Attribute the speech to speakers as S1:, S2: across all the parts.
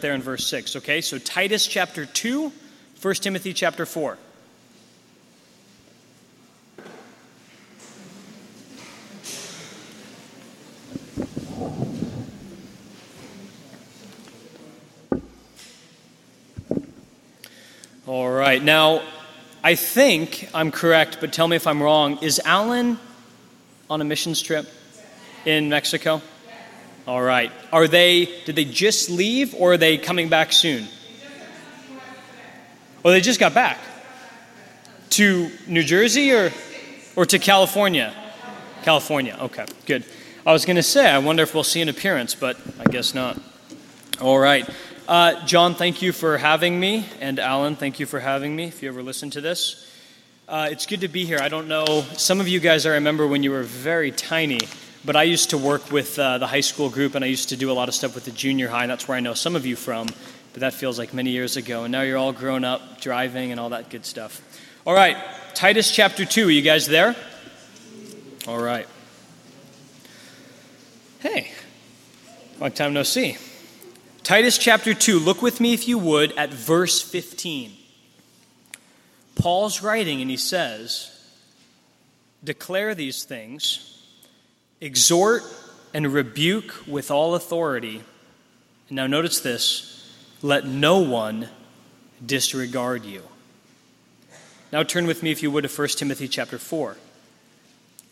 S1: there in verse 6, okay? So Titus chapter 2, 1 Timothy chapter 4. All right. Now, I think I'm correct, but tell me if I'm wrong. Is Alan on a missions trip in Mexico? All right. Are they, did they just leave or are they coming back soon? Oh, they just got back. To New Jersey or, or to California? California. Okay, good. I was going to say, I wonder if we'll see an appearance, but I guess not. All right. Uh, John, thank you for having me. And Alan, thank you for having me, if you ever listen to this. Uh, it's good to be here. I don't know, some of you guys I remember when you were very tiny but I used to work with uh, the high school group and I used to do a lot of stuff with the junior high, and that's where I know some of you from. But that feels like many years ago. And now you're all grown up, driving, and all that good stuff. All right, Titus chapter 2. Are you guys there? All right. Hey, long time no see. Titus chapter 2. Look with me, if you would, at verse 15. Paul's writing, and he says, Declare these things exhort and rebuke with all authority. now, notice this let no one disregard you. Now, turn with me, if you would, to 1 Timothy chapter 4,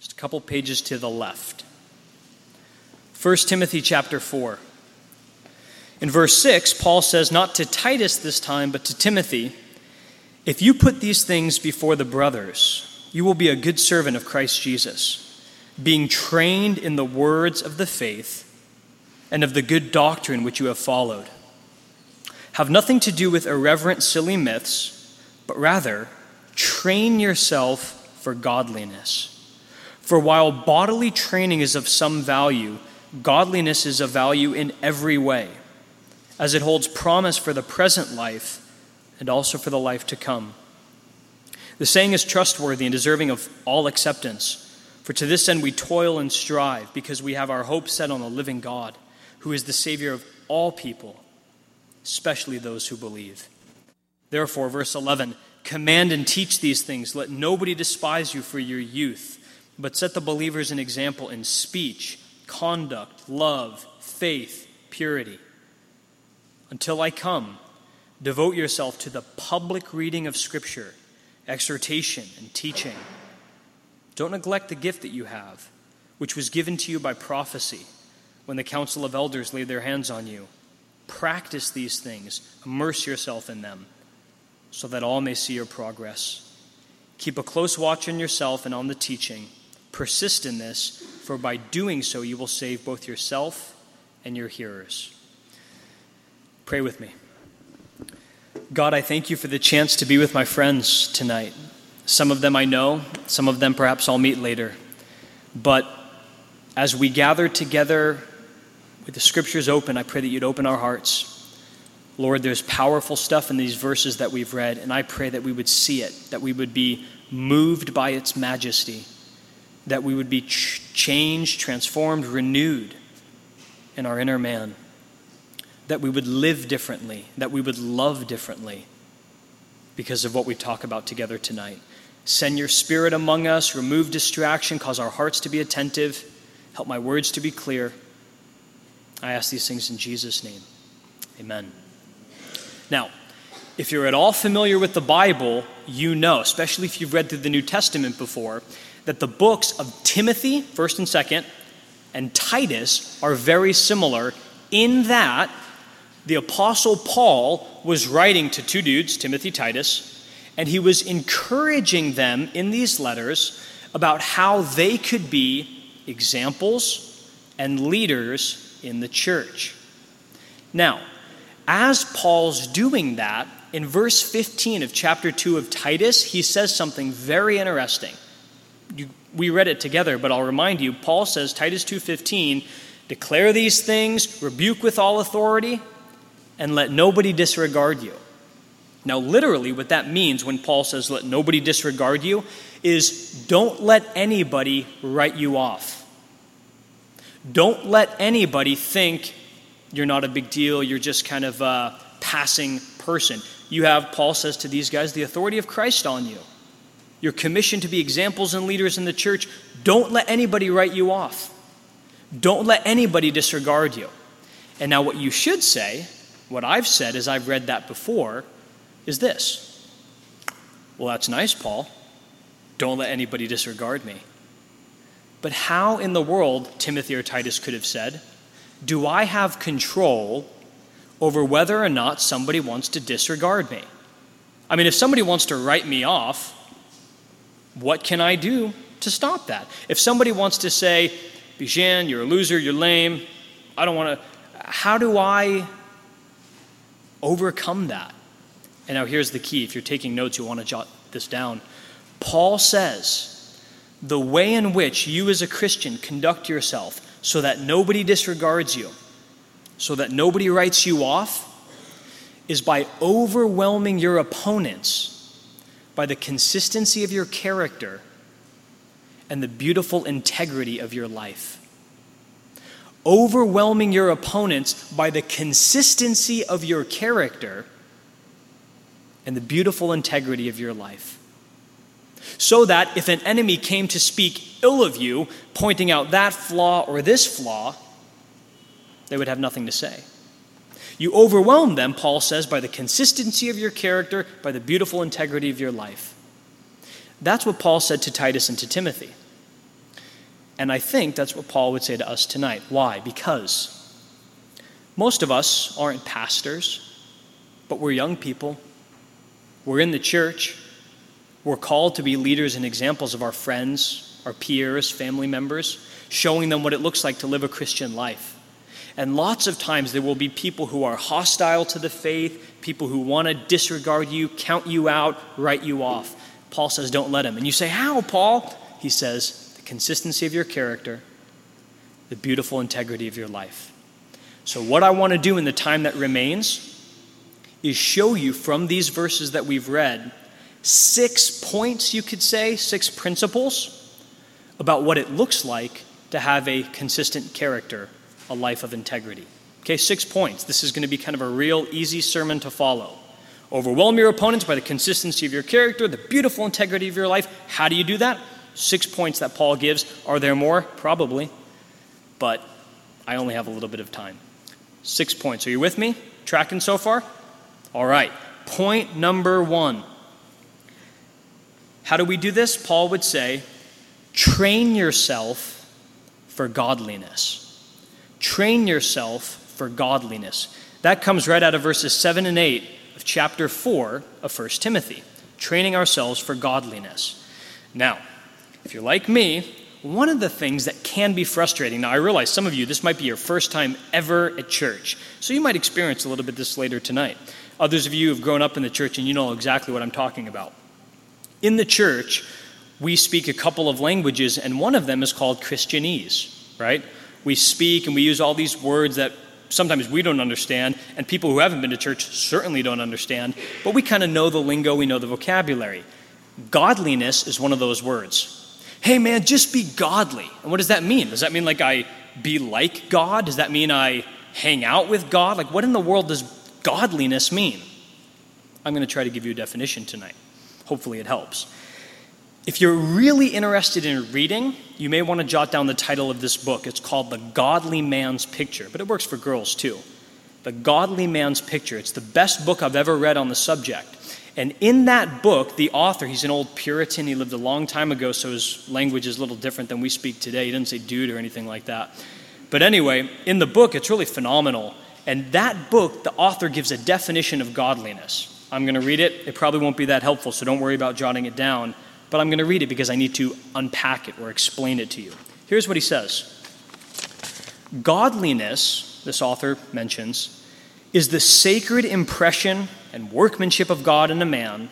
S1: just a couple pages to the left. 1 Timothy chapter 4. In verse 6, Paul says, Not to Titus this time, but to Timothy, if you put these things before the brothers, you will be a good servant of Christ Jesus being trained in the words of the faith and of the good doctrine which you have followed. Have nothing to do with irreverent, silly myths, but rather train yourself for godliness. For while bodily training is of some value, godliness is of value in every way, as it holds promise for the present life and also for the life to come. The saying is trustworthy and deserving of all acceptance. For to this end we toil and strive, because we have our hope set on the living God, who is the Savior of all people, especially those who believe. Therefore, verse 11 command and teach these things. Let nobody despise you for your youth, but set the believers an example in speech, conduct, love, faith, purity. Until I come, devote yourself to the public reading of Scripture, exhortation, and teaching. Don't neglect the gift that you have, which was given to you by prophecy when the council of elders laid their hands on you. Practice these things, immerse yourself in them, so that all may see your progress. Keep a close watch on yourself and on the teaching. Persist in this, for by doing so you will save both yourself and your hearers. Pray with me. God, I thank you for the chance to be with my friends tonight. Some of them I know, some of them perhaps I'll meet later. But as we gather together with the scriptures open, I pray that you'd open our hearts. Lord, there's powerful stuff in these verses that we've read, and I pray that we would see it, that we would be moved by its majesty, that we would be ch- changed, transformed, renewed in our inner man, that we would live differently, that we would love differently because of what we talk about together tonight. Send your spirit among us, remove distraction, cause our hearts to be attentive, help my words to be clear. I ask these things in Jesus' name. Amen. Now, if you're at all familiar with the Bible, you know, especially if you've read through the New Testament before, that the books of Timothy, 1st and 2nd, and Titus are very similar in that the Apostle Paul was writing to two dudes, Timothy, Titus, and he was encouraging them in these letters about how they could be examples and leaders in the church. Now, as Paul's doing that, in verse 15 of chapter 2 of Titus, he says something very interesting. You, we read it together, but I'll remind you, Paul says, Titus 2:15, declare these things, rebuke with all authority, and let nobody disregard you. Now, literally, what that means when Paul says, let nobody disregard you, is don't let anybody write you off. Don't let anybody think you're not a big deal, you're just kind of a passing person. You have, Paul says to these guys, the authority of Christ on you. You're commissioned to be examples and leaders in the church. Don't let anybody write you off. Don't let anybody disregard you. And now, what you should say, what I've said as I've read that before, is this Well, that's nice, Paul. Don't let anybody disregard me. But how in the world, Timothy or Titus could have said, do I have control over whether or not somebody wants to disregard me? I mean, if somebody wants to write me off, what can I do to stop that? If somebody wants to say, Bijan, you're a loser, you're lame, I don't want to, how do I overcome that? And now here's the key. If you're taking notes, you want to jot this down. Paul says, the way in which you as a Christian conduct yourself so that nobody disregards you, so that nobody writes you off, is by overwhelming your opponents by the consistency of your character and the beautiful integrity of your life. Overwhelming your opponents by the consistency of your character and the beautiful integrity of your life. So that if an enemy came to speak ill of you, pointing out that flaw or this flaw, they would have nothing to say. You overwhelm them, Paul says, by the consistency of your character, by the beautiful integrity of your life. That's what Paul said to Titus and to Timothy. And I think that's what Paul would say to us tonight. Why? Because most of us aren't pastors, but we're young people. We're in the church. We're called to be leaders and examples of our friends, our peers, family members, showing them what it looks like to live a Christian life. And lots of times there will be people who are hostile to the faith, people who want to disregard you, count you out, write you off. Paul says, don't let them. And you say, How, Paul? He says, The consistency of your character, the beautiful integrity of your life. So, what I want to do in the time that remains is show you from these verses that we've read six points, you could say, six principles about what it looks like to have a consistent character a life of integrity. Okay, six points. This is going to be kind of a real easy sermon to follow. Overwhelm your opponents by the consistency of your character, the beautiful integrity of your life. How do you do that? Six points that Paul gives. Are there more? Probably. But I only have a little bit of time. Six points. Are you with me? Tracking so far? All right. Point number one. How do we do this? Paul would say, train yourself for godliness. Train yourself for godliness. That comes right out of verses 7 and 8 of chapter 4 of 1 Timothy. Training ourselves for godliness. Now, if you're like me, one of the things that can be frustrating, now I realize some of you, this might be your first time ever at church, so you might experience a little bit this later tonight. Others of you have grown up in the church and you know exactly what I'm talking about. In the church, we speak a couple of languages, and one of them is called Christianese, right? we speak and we use all these words that sometimes we don't understand, and people who haven't been to church certainly don't understand, but we kind of know the lingo, we know the vocabulary. Godliness is one of those words. Hey man, just be godly. And what does that mean? Does that mean like I be like God? Does that mean I hang out with God? Like, what in the world does godliness mean? I'm going to try to give you a definition tonight. Hopefully, it helps. If you're really interested in reading, you may want to jot down the title of this book. It's called The Godly Man's Picture, but it works for girls too. The Godly Man's Picture. It's the best book I've ever read on the subject. And in that book, the author, he's an old Puritan. He lived a long time ago, so his language is a little different than we speak today. He didn't say dude or anything like that. But anyway, in the book, it's really phenomenal. And that book, the author gives a definition of godliness. I'm going to read it. It probably won't be that helpful, so don't worry about jotting it down but I'm going to read it because I need to unpack it or explain it to you. Here's what he says Godliness, this author mentions, is the sacred impression and workmanship of God in a man,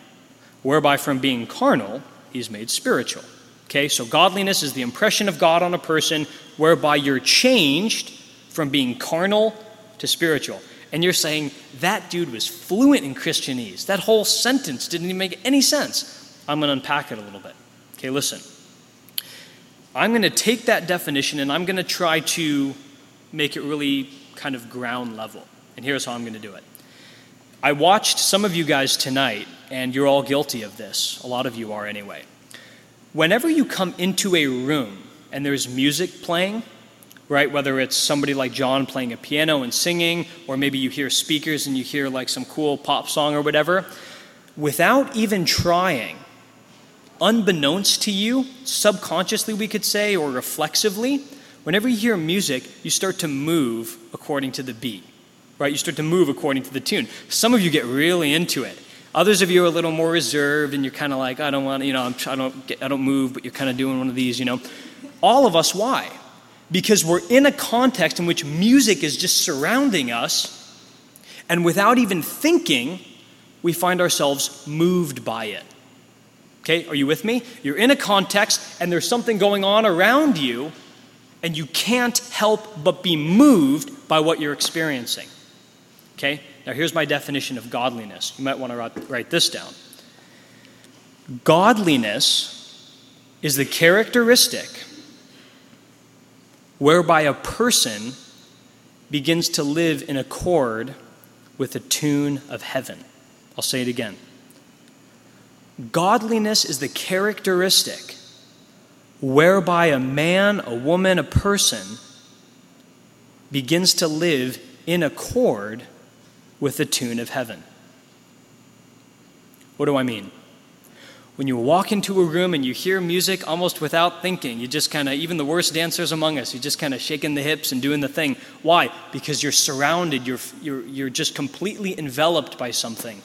S1: whereby from being carnal, he is made spiritual. Okay, so godliness is the impression of God on a person whereby you're changed from being carnal to spiritual. And you're saying, that dude was fluent in Christianese. That whole sentence didn't even make any sense. I'm going to unpack it a little bit. Okay, listen. I'm going to take that definition and I'm going to try to make it really kind of ground level. And here's how I'm going to do it. I watched some of you guys tonight, and you're all guilty of this. A lot of you are, anyway. Whenever you come into a room and there's music playing, right? Whether it's somebody like John playing a piano and singing, or maybe you hear speakers and you hear like some cool pop song or whatever, without even trying, unbeknownst to you, subconsciously we could say, or reflexively, whenever you hear music, you start to move according to the beat, right? You start to move according to the tune. Some of you get really into it. Others of you are a little more reserved, and you're kind of like, I don't want, you know, I'm, I don't, get, I don't move, but you're kind of doing one of these, you know. All of us, why? Because we're in a context in which music is just surrounding us, and without even thinking, we find ourselves moved by it. Okay, are you with me? You're in a context, and there's something going on around you, and you can't help but be moved by what you're experiencing. Okay, now here's my definition of godliness. You might want to write this down. Godliness is the characteristic whereby a person begins to live in accord with the tune of heaven. I'll say it again. Godliness is the characteristic whereby a man, a woman, a person begins to live in accord with the tune of heaven. What do I mean? When you walk into a room and you hear music almost without thinking, you just kind of, even the worst dancers among us, you just kind of shaking the hips and doing the thing. Why? Because you're surrounded, you're, you're, you're just completely enveloped by something.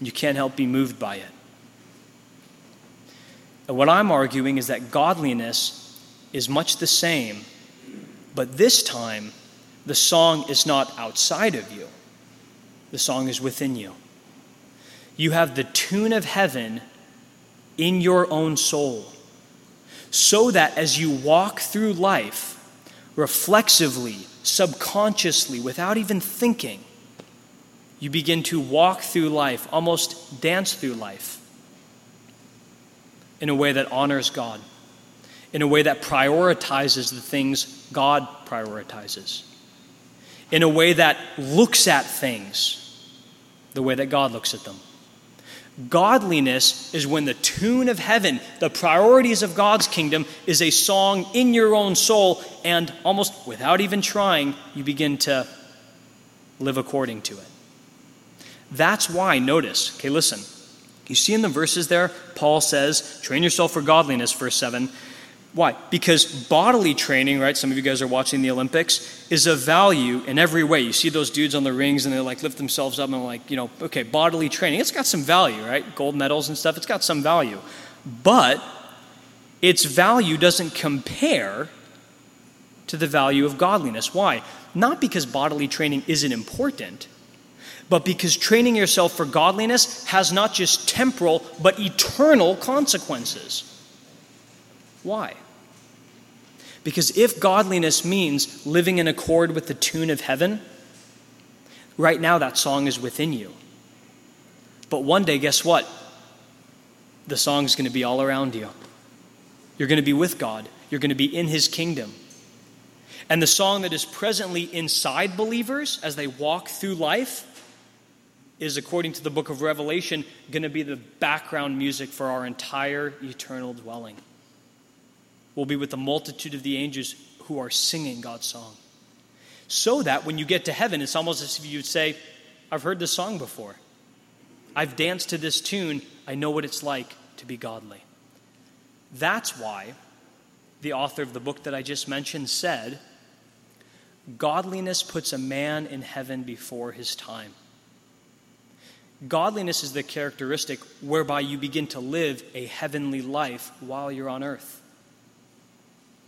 S1: You can't help be moved by it. And what I'm arguing is that godliness is much the same, but this time the song is not outside of you, the song is within you. You have the tune of heaven in your own soul, so that as you walk through life, reflexively, subconsciously, without even thinking, you begin to walk through life, almost dance through life, in a way that honors God, in a way that prioritizes the things God prioritizes, in a way that looks at things the way that God looks at them. Godliness is when the tune of heaven, the priorities of God's kingdom, is a song in your own soul, and almost without even trying, you begin to live according to it. That's why, notice, okay, listen. You see in the verses there, Paul says, train yourself for godliness, verse 7. Why? Because bodily training, right? Some of you guys are watching the Olympics, is of value in every way. You see those dudes on the rings and they like lift themselves up and like, you know, okay, bodily training, it's got some value, right? Gold medals and stuff, it's got some value. But its value doesn't compare to the value of godliness. Why? Not because bodily training isn't important, but because training yourself for godliness has not just temporal, but eternal consequences. Why? Because if godliness means living in accord with the tune of heaven, right now that song is within you. But one day, guess what? The song is going to be all around you. You're going to be with God, you're going to be in His kingdom. And the song that is presently inside believers as they walk through life is, according to the book of Revelation, going to be the background music for our entire eternal dwelling will be with the multitude of the angels who are singing God's song. So that when you get to heaven, it's almost as if you would say, I've heard this song before. I've danced to this tune. I know what it's like to be godly. That's why the author of the book that I just mentioned said, Godliness puts a man in heaven before his time. Godliness is the characteristic whereby you begin to live a heavenly life while you're on earth.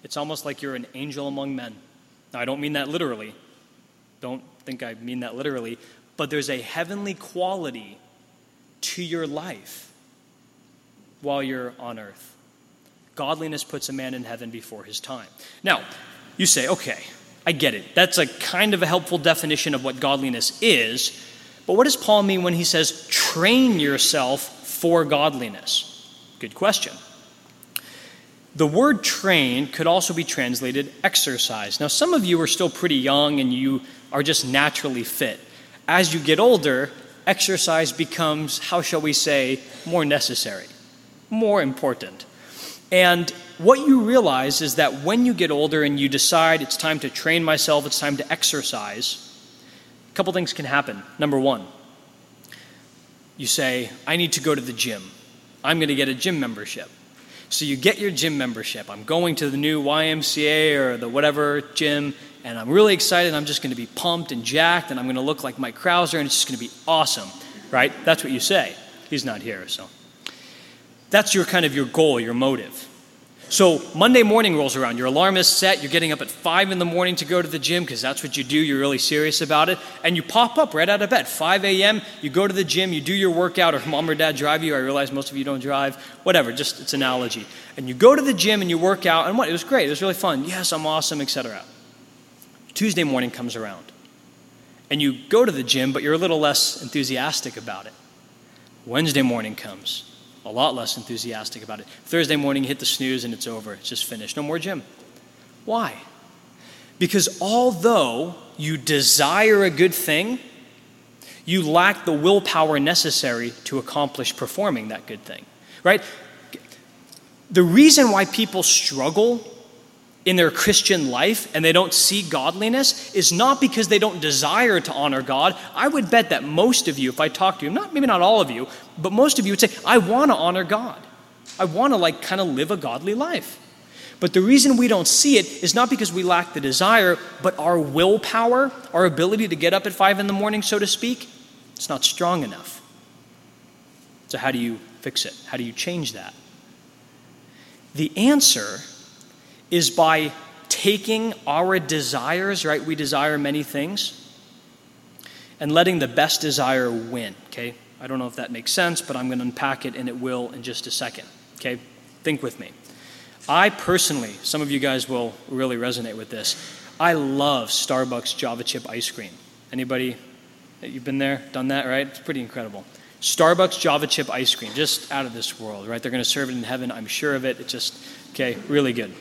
S1: It's almost like you're an angel among men. Now, I don't mean that literally. Don't think I mean that literally. But there's a heavenly quality to your life while you're on earth. Godliness puts a man in heaven before his time. Now, you say, okay, I get it. That's a kind of a helpful definition of what godliness is. But what does Paul mean when he says, train yourself for godliness? Good question. The word train could also be translated exercise. Now, some of you are still pretty young and you are just naturally fit. As you get older, exercise becomes, how shall we say, more necessary, more important. And what you realize is that when you get older and you decide it's time to train myself, it's time to exercise, a couple things can happen. Number one, you say, I need to go to the gym. I'm going to get a gym membership. So you get your gym membership. I'm going to the new YMCA or the whatever gym, and I'm really excited. I'm just going to be pumped and jacked, and I'm going to look like Mike Krauser, and it's just going to be awesome, right? That's what you say. He's not here, so. That's your kind of your goal, your motive. So Monday morning rolls around, your alarm is set, you're getting up at 5 in the morning to go to the gym because that's what you do, you're really serious about it, and you pop up right out of bed. 5 a.m., you go to the gym, you do your workout, or mom or dad drive you. I realize most of you don't drive, whatever, just it's analogy. And you go to the gym and you work out, and what? It was great, it was really fun. Yes, I'm awesome, etc. Tuesday morning comes around, and you go to the gym, but you're a little less enthusiastic about it. Wednesday morning comes a lot less enthusiastic about it. Thursday morning, hit the snooze and it's over. It's just finished. No more gym. Why? Because although you desire a good thing, you lack the willpower necessary to accomplish performing that good thing, right? The reason why people struggle in their Christian life and they don't see godliness is not because they don't desire to honor God. I would bet that most of you, if I talk to you, not maybe not all of you, but most of you would say, I want to honor God. I want to like kind of live a godly life. But the reason we don't see it is not because we lack the desire, but our willpower, our ability to get up at five in the morning, so to speak, it's not strong enough. So, how do you fix it? How do you change that? The answer is by taking our desires, right? We desire many things, and letting the best desire win, okay? I don't know if that makes sense, but I'm going to unpack it and it will in just a second, okay? Think with me. I personally, some of you guys will really resonate with this. I love Starbucks Java chip ice cream. Anybody you've been there, done that, right? It's pretty incredible. Starbucks Java chip ice cream, just out of this world, right? They're going to serve it in heaven, I'm sure of it. It's just, okay, really good.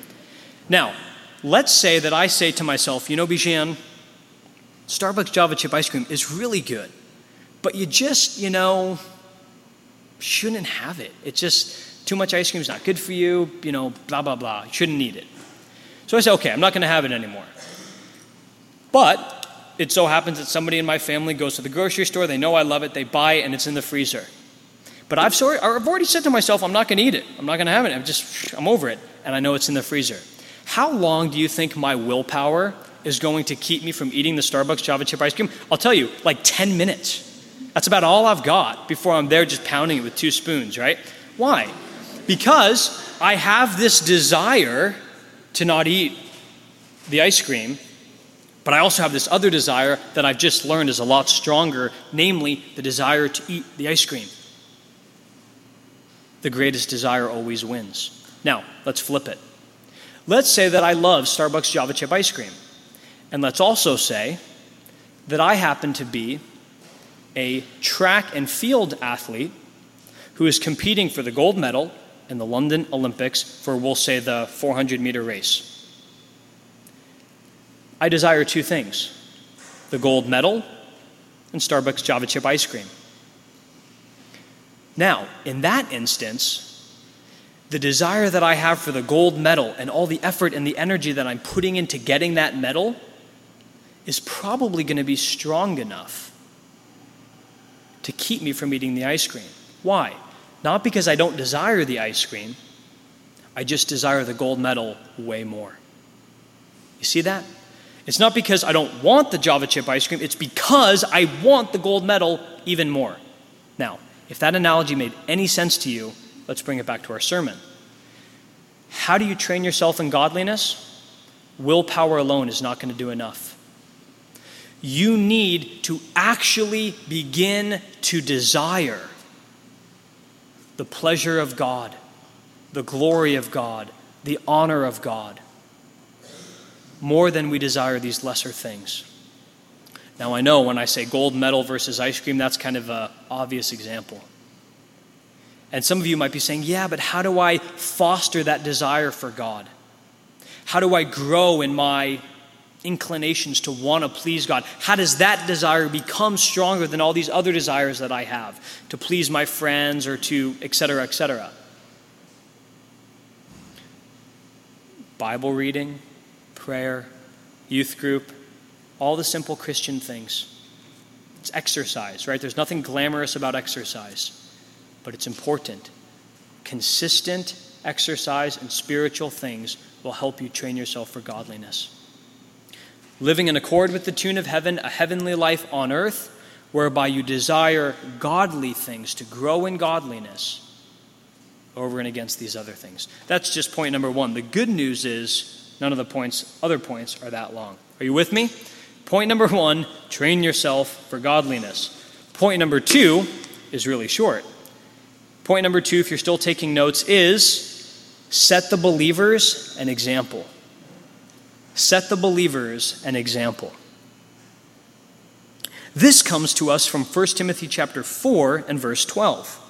S1: Now, let's say that I say to myself, you know, Bijan, Starbucks Java chip ice cream is really good, but you just, you know, shouldn't have it. It's just too much ice cream is not good for you, you know, blah, blah, blah. You shouldn't eat it. So I say, okay, I'm not going to have it anymore. But it so happens that somebody in my family goes to the grocery store, they know I love it, they buy it, and it's in the freezer. But I've, sorry, I've already said to myself, I'm not going to eat it. I'm not going to have it. I'm just, I'm over it. And I know it's in the freezer. How long do you think my willpower is going to keep me from eating the Starbucks Java chip ice cream? I'll tell you, like 10 minutes. That's about all I've got before I'm there just pounding it with two spoons, right? Why? Because I have this desire to not eat the ice cream, but I also have this other desire that I've just learned is a lot stronger, namely the desire to eat the ice cream. The greatest desire always wins. Now, let's flip it. Let's say that I love Starbucks Java chip ice cream. And let's also say that I happen to be a track and field athlete who is competing for the gold medal in the London Olympics for, we'll say, the 400 meter race. I desire two things the gold medal and Starbucks Java chip ice cream. Now, in that instance, the desire that I have for the gold medal and all the effort and the energy that I'm putting into getting that medal is probably going to be strong enough to keep me from eating the ice cream. Why? Not because I don't desire the ice cream, I just desire the gold medal way more. You see that? It's not because I don't want the Java chip ice cream, it's because I want the gold medal even more. Now, if that analogy made any sense to you, let's bring it back to our sermon. How do you train yourself in godliness? Willpower alone is not going to do enough. You need to actually begin to desire the pleasure of God, the glory of God, the honor of God, more than we desire these lesser things. Now, I know when I say gold medal versus ice cream, that's kind of an obvious example. And some of you might be saying, yeah, but how do I foster that desire for God? How do I grow in my inclinations to want to please God? How does that desire become stronger than all these other desires that I have to please my friends or to et cetera, et cetera? Bible reading, prayer, youth group, all the simple Christian things. It's exercise, right? There's nothing glamorous about exercise, but it's important. Consistent exercise and spiritual things will help you train yourself for godliness. Living in accord with the tune of heaven, a heavenly life on earth, whereby you desire godly things to grow in godliness over and against these other things. That's just point number one. The good news is none of the points, other points, are that long. Are you with me? Point number one train yourself for godliness. Point number two is really short. Point number two, if you're still taking notes, is set the believers an example. Set the believers an example. This comes to us from 1 Timothy chapter 4 and verse 12.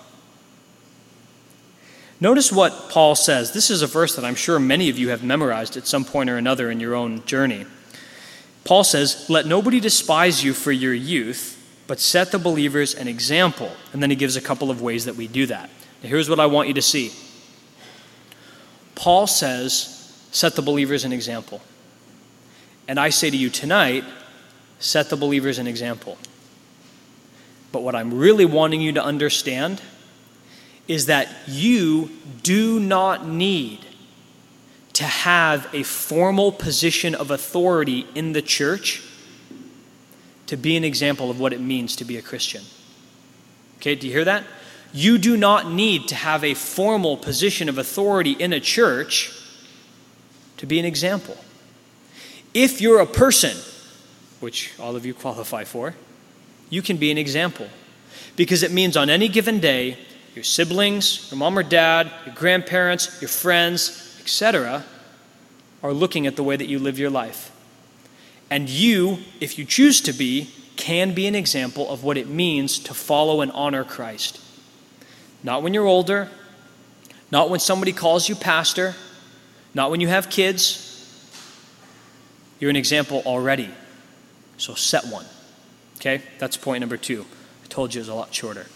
S1: Notice what Paul says. This is a verse that I'm sure many of you have memorized at some point or another in your own journey. Paul says, Let nobody despise you for your youth, but set the believers an example. And then he gives a couple of ways that we do that. Now, here's what I want you to see Paul says, Set the believers an example. And I say to you tonight, set the believers an example. But what I'm really wanting you to understand is that you do not need to have a formal position of authority in the church to be an example of what it means to be a Christian. Okay, do you hear that? You do not need to have a formal position of authority in a church to be an example. If you're a person, which all of you qualify for, you can be an example. Because it means on any given day, your siblings, your mom or dad, your grandparents, your friends, etc., are looking at the way that you live your life. And you, if you choose to be, can be an example of what it means to follow and honor Christ. Not when you're older, not when somebody calls you pastor, not when you have kids. You're an example already. So set one. Okay? That's point number two. I told you it was a lot shorter.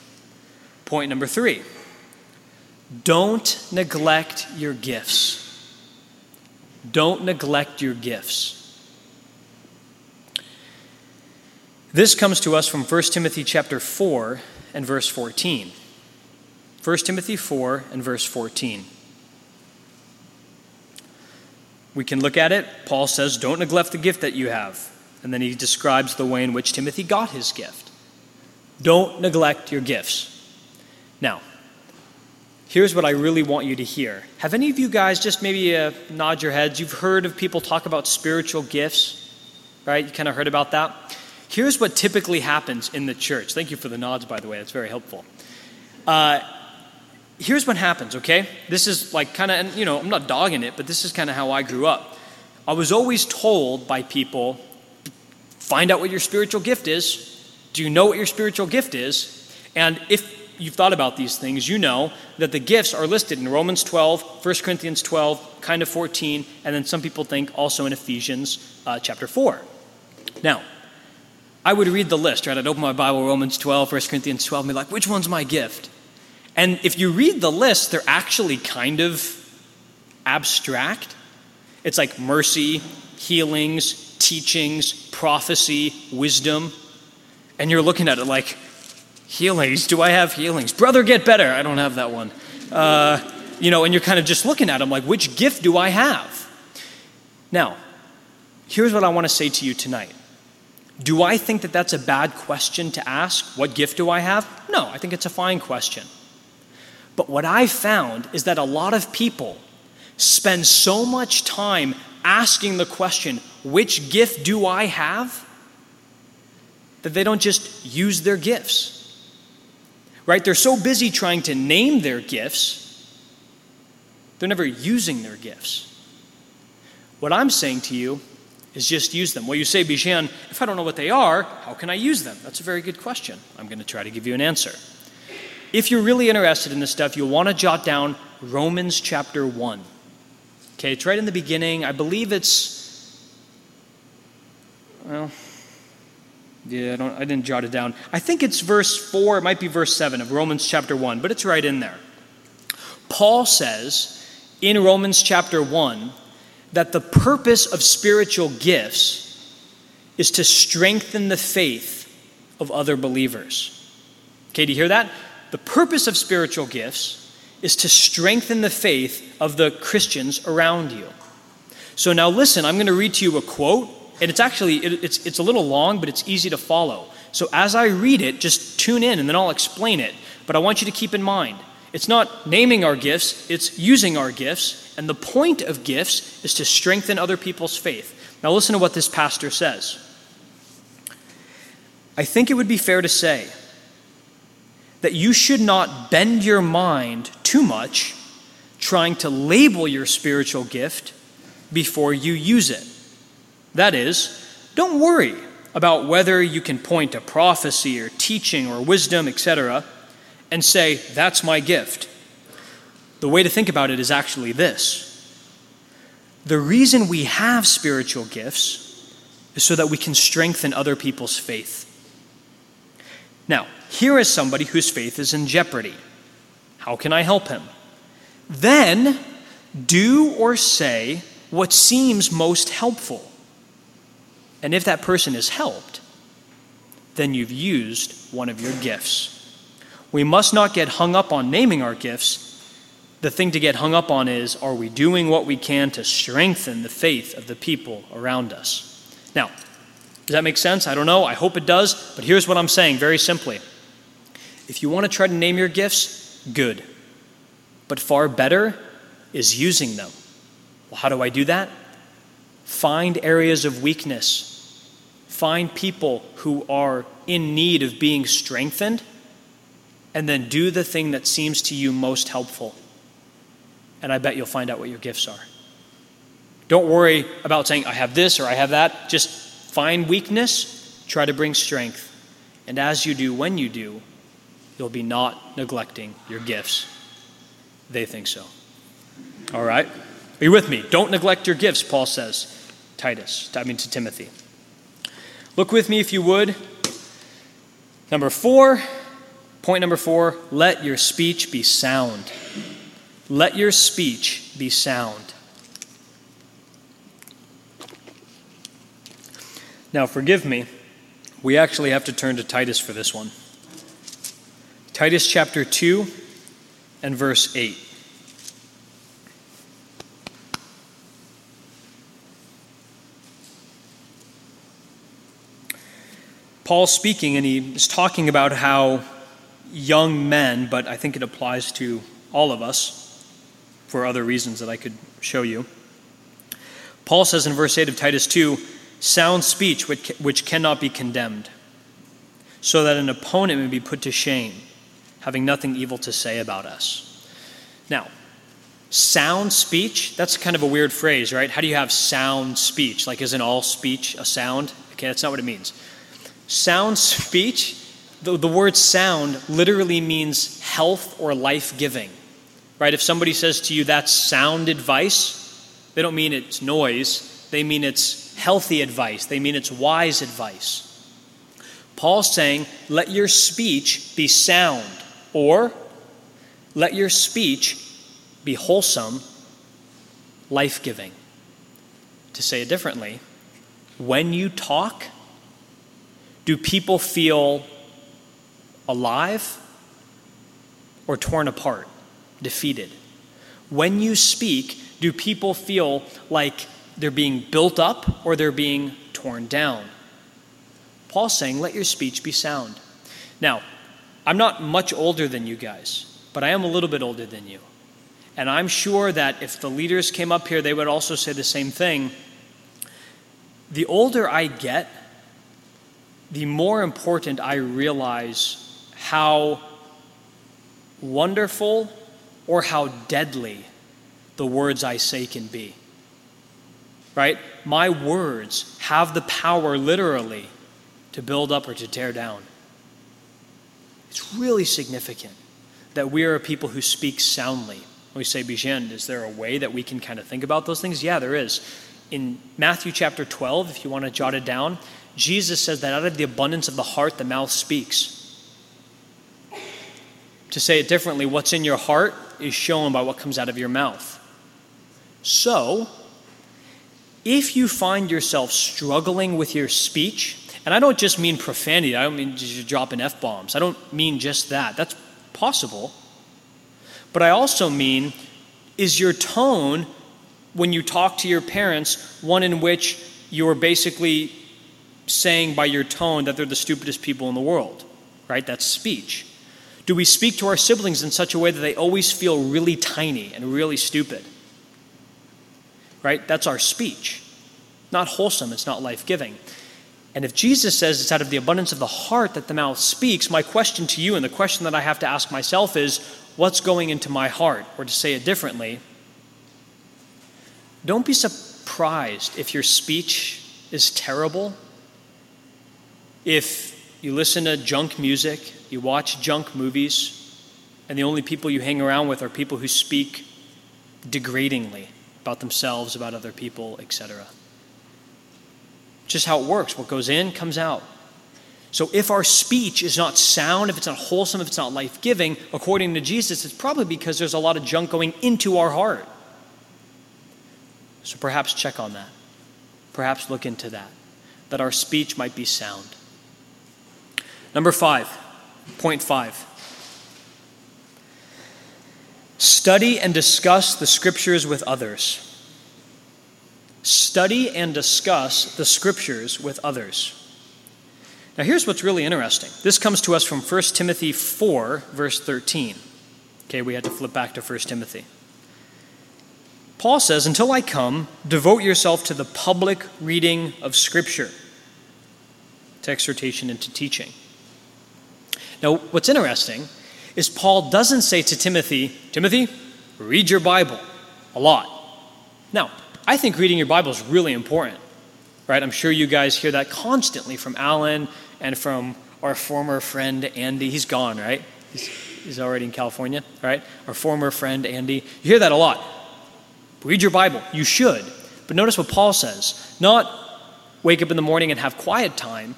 S1: Point number three don't neglect your gifts. Don't neglect your gifts. This comes to us from 1 Timothy chapter 4 and verse 14. 1 Timothy 4 and verse 14. We can look at it. Paul says, Don't neglect the gift that you have. And then he describes the way in which Timothy got his gift. Don't neglect your gifts. Now, here's what I really want you to hear. Have any of you guys just maybe uh, nod your heads? You've heard of people talk about spiritual gifts, right? You kind of heard about that. Here's what typically happens in the church. Thank you for the nods, by the way. That's very helpful. Uh, here's what happens, okay? This is like kind of, and you know, I'm not dogging it, but this is kind of how I grew up. I was always told by people find out what your spiritual gift is. Do you know what your spiritual gift is? And if you've thought about these things, you know that the gifts are listed in Romans 12, 1 Corinthians 12, kind of 14, and then some people think also in Ephesians uh, chapter 4. Now, I would read the list, right? I'd open my Bible, Romans 12, 1 Corinthians 12, and be like, which one's my gift? And if you read the list, they're actually kind of abstract. It's like mercy, healings, teachings, prophecy, wisdom. And you're looking at it like, Healings. Do I have healings? Brother, get better. I don't have that one. Uh, you know, and you're kind of just looking at them like, which gift do I have? Now, here's what I want to say to you tonight. Do I think that that's a bad question to ask? What gift do I have? No, I think it's a fine question. But what I found is that a lot of people spend so much time asking the question, which gift do I have? That they don't just use their gifts right? They're so busy trying to name their gifts, they're never using their gifts. What I'm saying to you is just use them. Well, you say, Bijan, if I don't know what they are, how can I use them? That's a very good question. I'm going to try to give you an answer. if you're really interested in this stuff, you'll want to jot down Romans chapter 1. Okay, it's right in the beginning. I believe it's, well, yeah, I, don't, I didn't jot it down. I think it's verse 4, it might be verse 7 of Romans chapter 1, but it's right in there. Paul says in Romans chapter 1 that the purpose of spiritual gifts is to strengthen the faith of other believers. Okay, do you hear that? The purpose of spiritual gifts is to strengthen the faith of the Christians around you. So now listen, I'm going to read to you a quote, and it's actually it, it's it's a little long, but it's easy to follow. So as I read it, just tune in and then I'll explain it. But I want you to keep in mind, it's not naming our gifts, it's using our gifts, and the point of gifts is to strengthen other people's faith. Now listen to what this pastor says. I think it would be fair to say that you should not bend your mind too much trying to label your spiritual gift before you use it. That is, don't worry about whether you can point to prophecy or teaching or wisdom, etc., and say, That's my gift. The way to think about it is actually this the reason we have spiritual gifts is so that we can strengthen other people's faith. Now, here is somebody whose faith is in jeopardy. How can I help him? Then do or say what seems most helpful. And if that person is helped, then you've used one of your gifts. We must not get hung up on naming our gifts. The thing to get hung up on is are we doing what we can to strengthen the faith of the people around us? Now, does that make sense? I don't know. I hope it does. But here's what I'm saying very simply if you want to try to name your gifts, good. But far better is using them. Well, how do I do that? Find areas of weakness. Find people who are in need of being strengthened, and then do the thing that seems to you most helpful. And I bet you'll find out what your gifts are. Don't worry about saying, I have this or I have that. Just find weakness, try to bring strength. And as you do, when you do, you'll be not neglecting your gifts. They think so. All right? Are you with me? Don't neglect your gifts, Paul says. Titus, I mean to Timothy. Look with me if you would. Number four, point number four, let your speech be sound. Let your speech be sound. Now, forgive me, we actually have to turn to Titus for this one. Titus chapter 2 and verse 8. Paul's speaking, and he is talking about how young men, but I think it applies to all of us for other reasons that I could show you. Paul says in verse 8 of Titus 2 sound speech which, which cannot be condemned, so that an opponent may be put to shame having nothing evil to say about us. Now, sound speech, that's kind of a weird phrase, right? How do you have sound speech? Like, isn't all speech a sound? Okay, that's not what it means. Sound speech, the, the word sound literally means health or life giving, right? If somebody says to you, that's sound advice, they don't mean it's noise, they mean it's healthy advice, they mean it's wise advice. Paul's saying, let your speech be sound. Or let your speech be wholesome, life giving. To say it differently, when you talk, do people feel alive or torn apart, defeated? When you speak, do people feel like they're being built up or they're being torn down? Paul's saying, let your speech be sound. Now, I'm not much older than you guys, but I am a little bit older than you. And I'm sure that if the leaders came up here, they would also say the same thing. The older I get, the more important I realize how wonderful or how deadly the words I say can be. Right? My words have the power, literally, to build up or to tear down. It's really significant. that we are a people who speak soundly. We say, Bijan, is there a way that we can kind of think about those things? Yeah, there is. In Matthew chapter 12, if you want to jot it down, Jesus says that out of the abundance of the heart, the mouth speaks. To say it differently, what's in your heart is shown by what comes out of your mouth. So, if you find yourself struggling with your speech, and I don't just mean profanity, I don't mean just dropping F bombs, I don't mean just that. That's possible. But I also mean, is your tone when you talk to your parents one in which you're basically saying by your tone that they're the stupidest people in the world? Right? That's speech. Do we speak to our siblings in such a way that they always feel really tiny and really stupid? Right? That's our speech. Not wholesome, it's not life giving. And if Jesus says it's out of the abundance of the heart that the mouth speaks, my question to you and the question that I have to ask myself is what's going into my heart? Or to say it differently, don't be surprised if your speech is terrible, if you listen to junk music, you watch junk movies, and the only people you hang around with are people who speak degradingly about themselves, about other people, etc. Just how it works. What goes in comes out. So if our speech is not sound, if it's not wholesome, if it's not life giving, according to Jesus, it's probably because there's a lot of junk going into our heart. So perhaps check on that. Perhaps look into that, that our speech might be sound. Number five, point five. Study and discuss the scriptures with others. Study and discuss the scriptures with others. Now, here's what's really interesting. This comes to us from 1 Timothy 4, verse 13. Okay, we had to flip back to 1 Timothy. Paul says, Until I come, devote yourself to the public reading of Scripture, to exhortation and to teaching. Now, what's interesting is Paul doesn't say to Timothy, Timothy, read your Bible a lot. Now, I think reading your Bible is really important, right? I'm sure you guys hear that constantly from Alan and from our former friend Andy. He's gone, right? He's, he's already in California, right? Our former friend Andy. You hear that a lot. Read your Bible. You should. But notice what Paul says not wake up in the morning and have quiet time,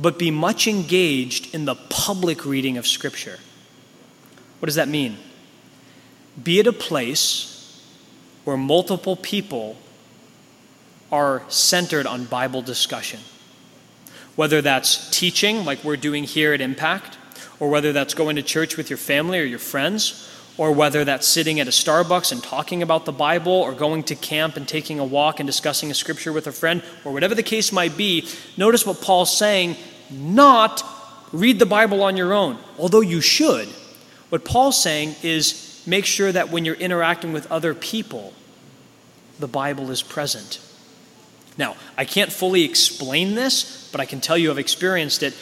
S1: but be much engaged in the public reading of Scripture. What does that mean? Be at a place where multiple people are centered on Bible discussion. Whether that's teaching, like we're doing here at Impact, or whether that's going to church with your family or your friends, or whether that's sitting at a Starbucks and talking about the Bible, or going to camp and taking a walk and discussing a scripture with a friend, or whatever the case might be, notice what Paul's saying not read the Bible on your own, although you should. What Paul's saying is make sure that when you're interacting with other people, the Bible is present. Now, I can't fully explain this, but I can tell you I've experienced it.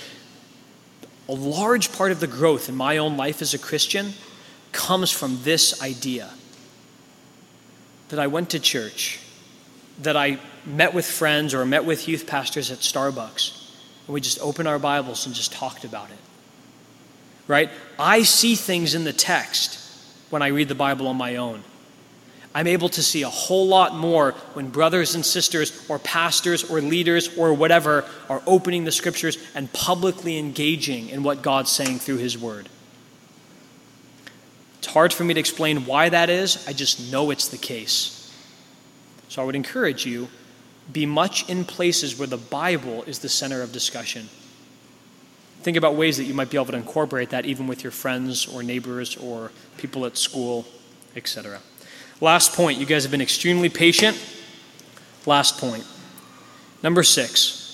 S1: A large part of the growth in my own life as a Christian comes from this idea that I went to church, that I met with friends or met with youth pastors at Starbucks, and we just opened our Bibles and just talked about it. Right? I see things in the text when I read the Bible on my own. I'm able to see a whole lot more when brothers and sisters, or pastors, or leaders, or whatever, are opening the scriptures and publicly engaging in what God's saying through His Word. It's hard for me to explain why that is, I just know it's the case. So I would encourage you be much in places where the Bible is the center of discussion. Think about ways that you might be able to incorporate that even with your friends or neighbors or people at school, etc. Last point. You guys have been extremely patient. Last point. Number six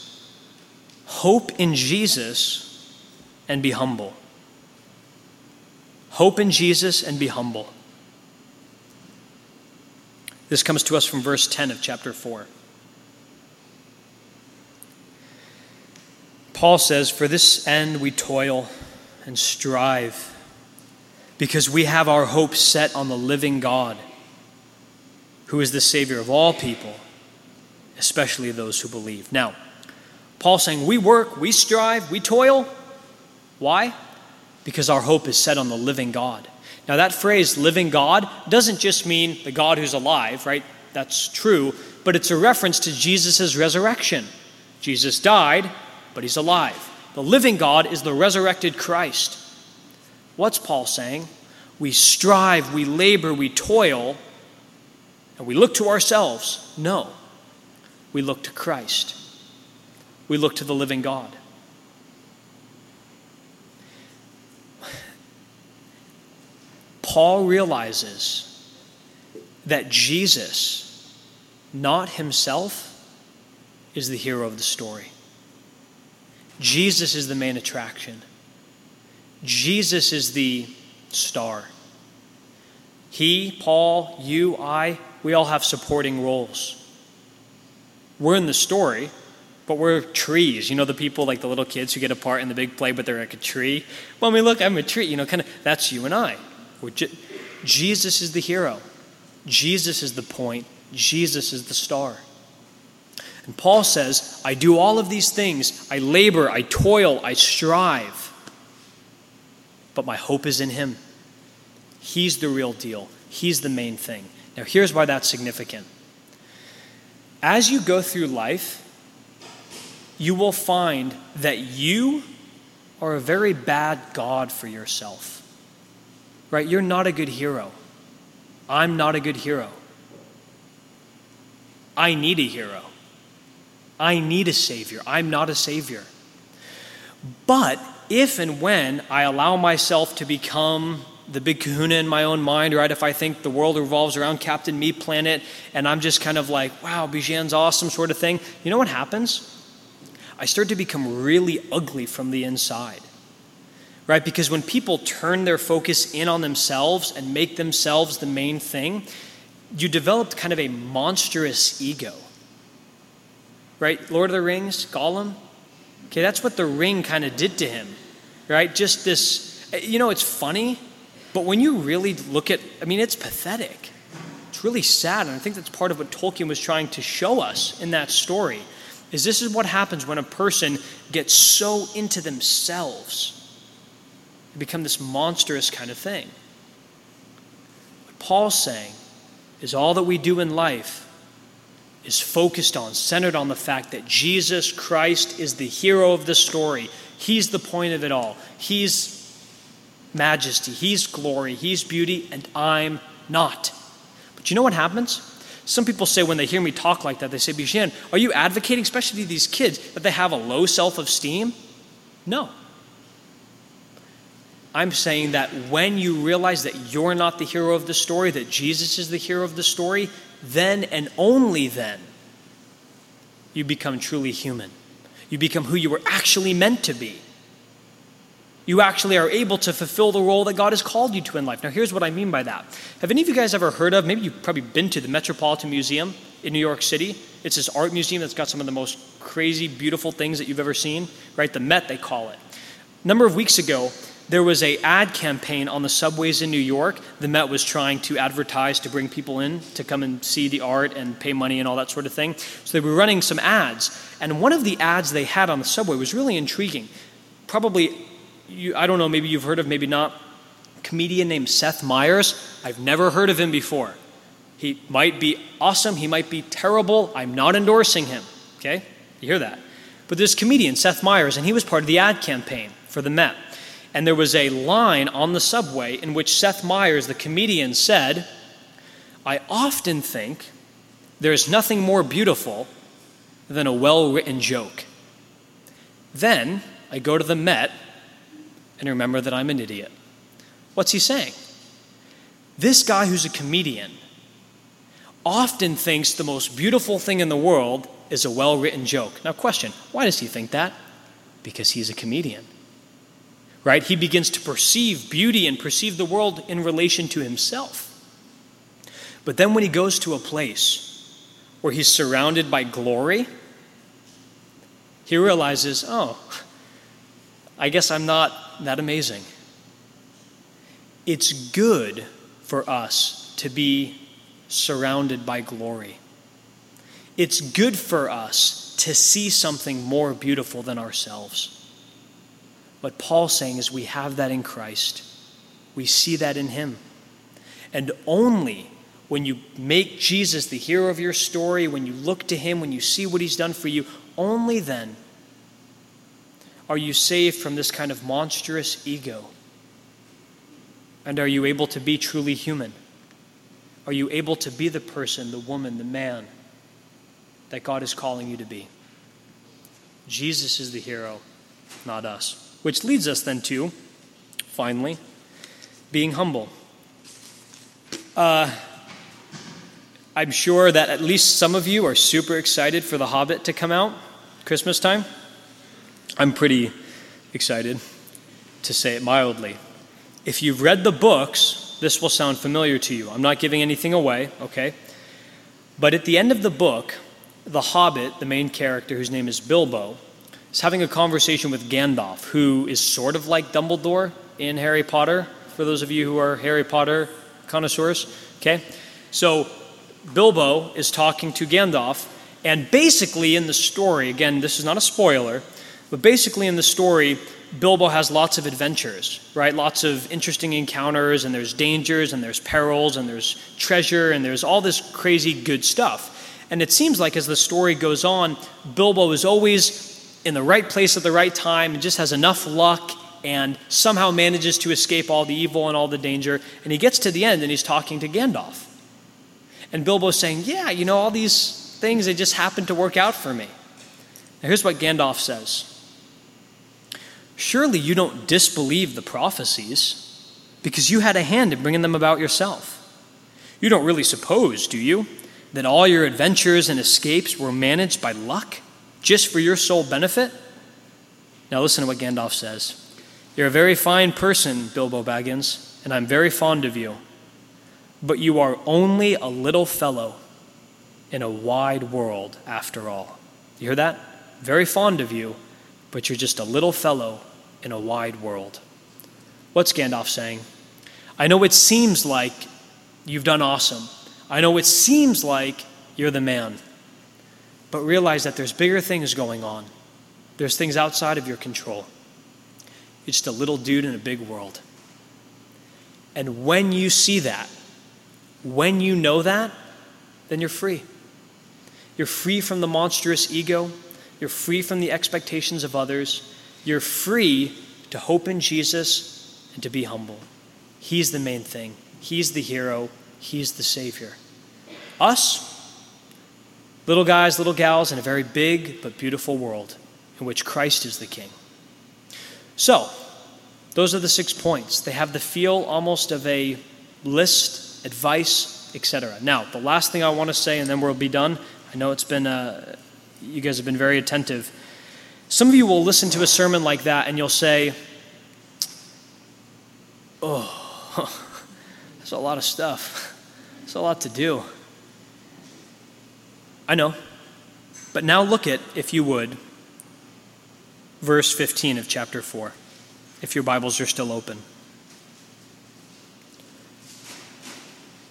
S1: hope in Jesus and be humble. Hope in Jesus and be humble. This comes to us from verse 10 of chapter 4. Paul says, For this end we toil and strive, because we have our hope set on the living God who is the Savior of all people, especially those who believe. Now, Paul's saying we work, we strive, we toil. Why? because our hope is set on the living God. Now, that phrase, living God, doesn't just mean the God who's alive, right? That's true, but it's a reference to Jesus' resurrection. Jesus died, but he's alive. The living God is the resurrected Christ. What's Paul saying? We strive, we labor, we toil, and we look to ourselves. No, we look to Christ. We look to the living God. Paul realizes that Jesus, not himself, is the hero of the story. Jesus is the main attraction. Jesus is the star. He, Paul, you, I, we all have supporting roles. We're in the story, but we're trees. You know, the people like the little kids who get a part in the big play, but they're like a tree. Well, I mean, look, I'm a tree. You know, kind of, that's you and I. Jesus is the hero. Jesus is the point. Jesus is the star. And Paul says, I do all of these things. I labor, I toil, I strive. But my hope is in Him. He's the real deal, He's the main thing. Now, here's why that's significant. As you go through life, you will find that you are a very bad God for yourself. Right? You're not a good hero. I'm not a good hero. I need a hero. I need a Savior. I'm not a Savior. But if and when I allow myself to become the big kahuna in my own mind, right? If I think the world revolves around Captain Me Planet and I'm just kind of like, wow, Bijan's awesome, sort of thing, you know what happens? I start to become really ugly from the inside, right? Because when people turn their focus in on themselves and make themselves the main thing, you develop kind of a monstrous ego right? Lord of the Rings, Gollum. Okay, that's what the ring kind of did to him, right? Just this, you know, it's funny, but when you really look at, I mean, it's pathetic. It's really sad, and I think that's part of what Tolkien was trying to show us in that story. Is this is what happens when a person gets so into themselves, they become this monstrous kind of thing. What Paul's saying is all that we do in life is focused on, centered on the fact that Jesus Christ is the hero of the story. He's the point of it all. He's majesty, He's glory, He's beauty, and I'm not. But you know what happens? Some people say when they hear me talk like that, they say, Bijan, are you advocating, especially to these kids, that they have a low self esteem? No. I'm saying that when you realize that you're not the hero of the story, that Jesus is the hero of the story, then and only then you become truly human. You become who you were actually meant to be. You actually are able to fulfill the role that God has called you to in life. Now, here's what I mean by that. Have any of you guys ever heard of, maybe you've probably been to the Metropolitan Museum in New York City? It's this art museum that's got some of the most crazy, beautiful things that you've ever seen, right? The Met, they call it. A number of weeks ago, there was a ad campaign on the subways in New York. The Met was trying to advertise to bring people in to come and see the art and pay money and all that sort of thing. So they were running some ads, and one of the ads they had on the subway was really intriguing. Probably, you, I don't know, maybe you've heard of, maybe not. Comedian named Seth Meyers. I've never heard of him before. He might be awesome. He might be terrible. I'm not endorsing him. Okay, you hear that? But this comedian Seth Meyers, and he was part of the ad campaign for the Met. And there was a line on the subway in which Seth Meyers, the comedian, said, I often think there's nothing more beautiful than a well written joke. Then I go to the Met and remember that I'm an idiot. What's he saying? This guy who's a comedian often thinks the most beautiful thing in the world is a well written joke. Now, question why does he think that? Because he's a comedian right? He begins to perceive beauty and perceive the world in relation to himself. But then when he goes to a place where he's surrounded by glory, he realizes, oh, I guess I'm not that amazing. It's good for us to be surrounded by glory. It's good for us to see something more beautiful than ourselves What Paul's saying is we have that in Christ. We see that in him. And only when you make Jesus the hero of your story, when you look to him, when you see what he's done for you, only then are you saved from this kind of monstrous ego. And are you able to be truly human? Are you able to be the person, the woman, the man that God is calling you to be? Jesus is the hero, not us. Which leads us then to, finally, being humble. Uh, I'm sure that at least some of you are super excited for The Hobbit to come out Christmas time. I'm pretty excited, to say it mildly. If you've read the books, this will sound familiar to you. I'm not giving anything away, okay? But at the end of the book, the Hobbit, the main character whose name is Bilbo, is having a conversation with Gandalf, who is sort of like Dumbledore in Harry Potter, for those of you who are Harry Potter connoisseurs, okay? So Bilbo is talking to Gandalf, and basically in the story, again, this is not a spoiler, but basically in the story, Bilbo has lots of adventures, right? Lots of interesting encounters, and there's dangers, and there's perils, and there's treasure, and there's all this crazy good stuff. And it seems like as the story goes on, Bilbo is always in the right place at the right time and just has enough luck and somehow manages to escape all the evil and all the danger. And he gets to the end and he's talking to Gandalf. And Bilbo's saying, Yeah, you know, all these things, they just happen to work out for me. Now, here's what Gandalf says Surely you don't disbelieve the prophecies because you had a hand in bringing them about yourself. You don't really suppose, do you, that all your adventures and escapes were managed by luck just for your sole benefit? Now, listen to what Gandalf says. You're a very fine person, Bilbo Baggins, and I'm very fond of you. But you are only a little fellow in a wide world, after all. You hear that? Very fond of you, but you're just a little fellow in a wide world. What's Gandalf saying? I know it seems like you've done awesome. I know it seems like you're the man. But realize that there's bigger things going on. There's things outside of your control. You're just a little dude in a big world. And when you see that, when you know that, then you're free. You're free from the monstrous ego. You're free from the expectations of others. You're free to hope in Jesus and to be humble. He's the main thing. He's the hero. He's the Savior. Us, little guys, little gals, in a very big but beautiful world in which Christ is the King. So, those are the six points. They have the feel almost of a list, advice, etc. Now, the last thing I want to say, and then we'll be done. I know it's been, uh, you guys have been very attentive. Some of you will listen to a sermon like that and you'll say, oh, that's a lot of stuff. That's a lot to do. I know. But now look at, if you would, verse 15 of chapter 4, if your Bibles are still open.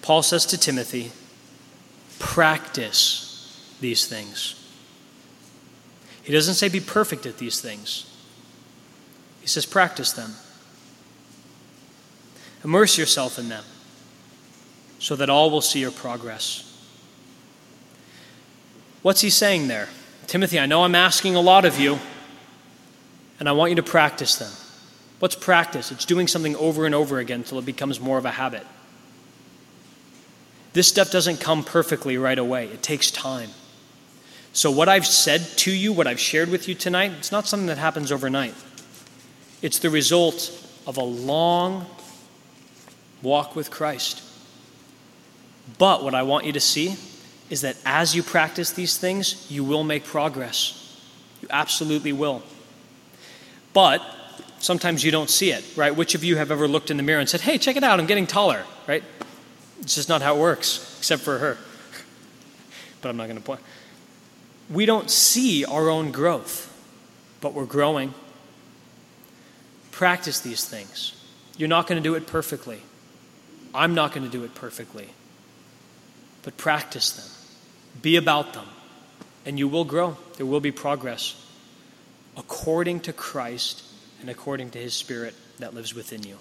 S1: Paul says to Timothy, practice these things. He doesn't say be perfect at these things, he says practice them. Immerse yourself in them so that all will see your progress. What's he saying there? Timothy, I know I'm asking a lot of you and I want you to practice them. What's practice? It's doing something over and over again until it becomes more of a habit. This stuff doesn't come perfectly right away, it takes time. So, what I've said to you, what I've shared with you tonight, it's not something that happens overnight. It's the result of a long walk with Christ. But what I want you to see is that as you practice these things, you will make progress. You absolutely will. But sometimes you don't see it, right? Which of you have ever looked in the mirror and said, hey, check it out, I'm getting taller, right? It's just not how it works, except for her. but I'm not going to point. We don't see our own growth, but we're growing. Practice these things. You're not going to do it perfectly. I'm not going to do it perfectly. But practice them. Be about them. And you will grow. There will be progress according to Christ and according to his Spirit that lives within you.